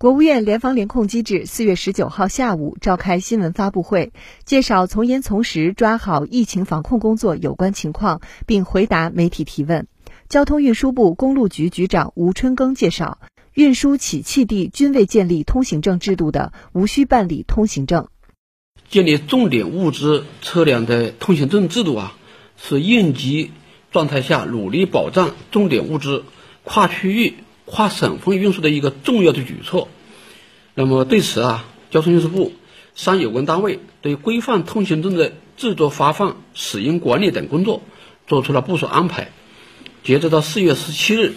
国务院联防联控机制四月十九号下午召开新闻发布会，介绍从严从实抓好疫情防控工作有关情况，并回答媒体提问。交通运输部公路局局长吴春耕介绍，运输起讫地均未建立通行证制度的，无需办理通行证。建立重点物资车辆的通行证制度啊，是应急状态下努力保障重点物资跨区域。跨省份运输的一个重要的举措。那么对此啊，交通运输部商有关单位对规范通行证的制作、发放、使用管理等工作做出了部署安排。截止到四月十七日，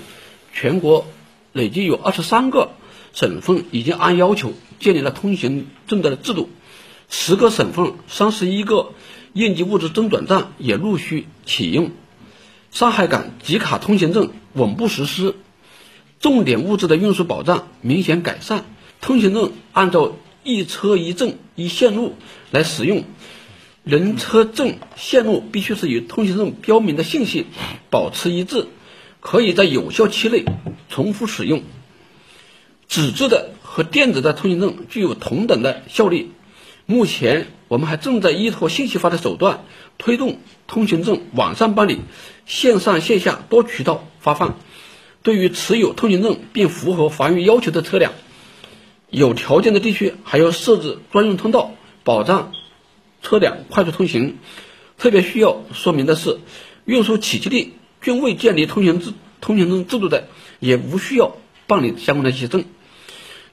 全国累计有二十三个省份已经按要求建立了通行证的制度，十个省份三十一个应急物资中转站也陆续启用。上海港集卡通行证稳步实施。重点物资的运输保障明显改善，通行证按照一车一证一线路来使用，人车证线路必须是与通行证标明的信息保持一致，可以在有效期内重复使用。纸质的和电子的通行证具有同等的效力。目前，我们还正在依托信息化的手段，推动通行证网上办理，线上线下多渠道发放。对于持有通行证并符合防疫要求的车辆，有条件的地区还要设置专用通道，保障车辆快速通行。特别需要说明的是，运输起讫地均未建立通行制通行证制度的，也无需要办理相关的一些证。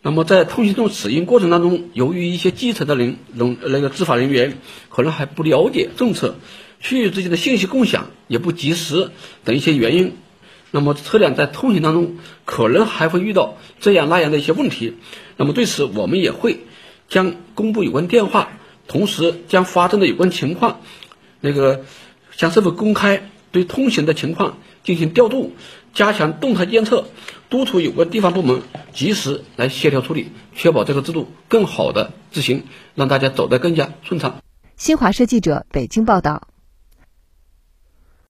那么，在通行证使用过程当中，由于一些基层的人人那个执法人员可能还不了解政策，区域之间的信息共享也不及时等一些原因。那么车辆在通行当中可能还会遇到这样那样的一些问题，那么对此我们也会将公布有关电话，同时将发生的有关情况，那个向社会公开，对通行的情况进行调度，加强动态监测，督促有关地方部门及时来协调处理，确保这个制度更好的执行，让大家走得更加顺畅。新华社记者北京报道。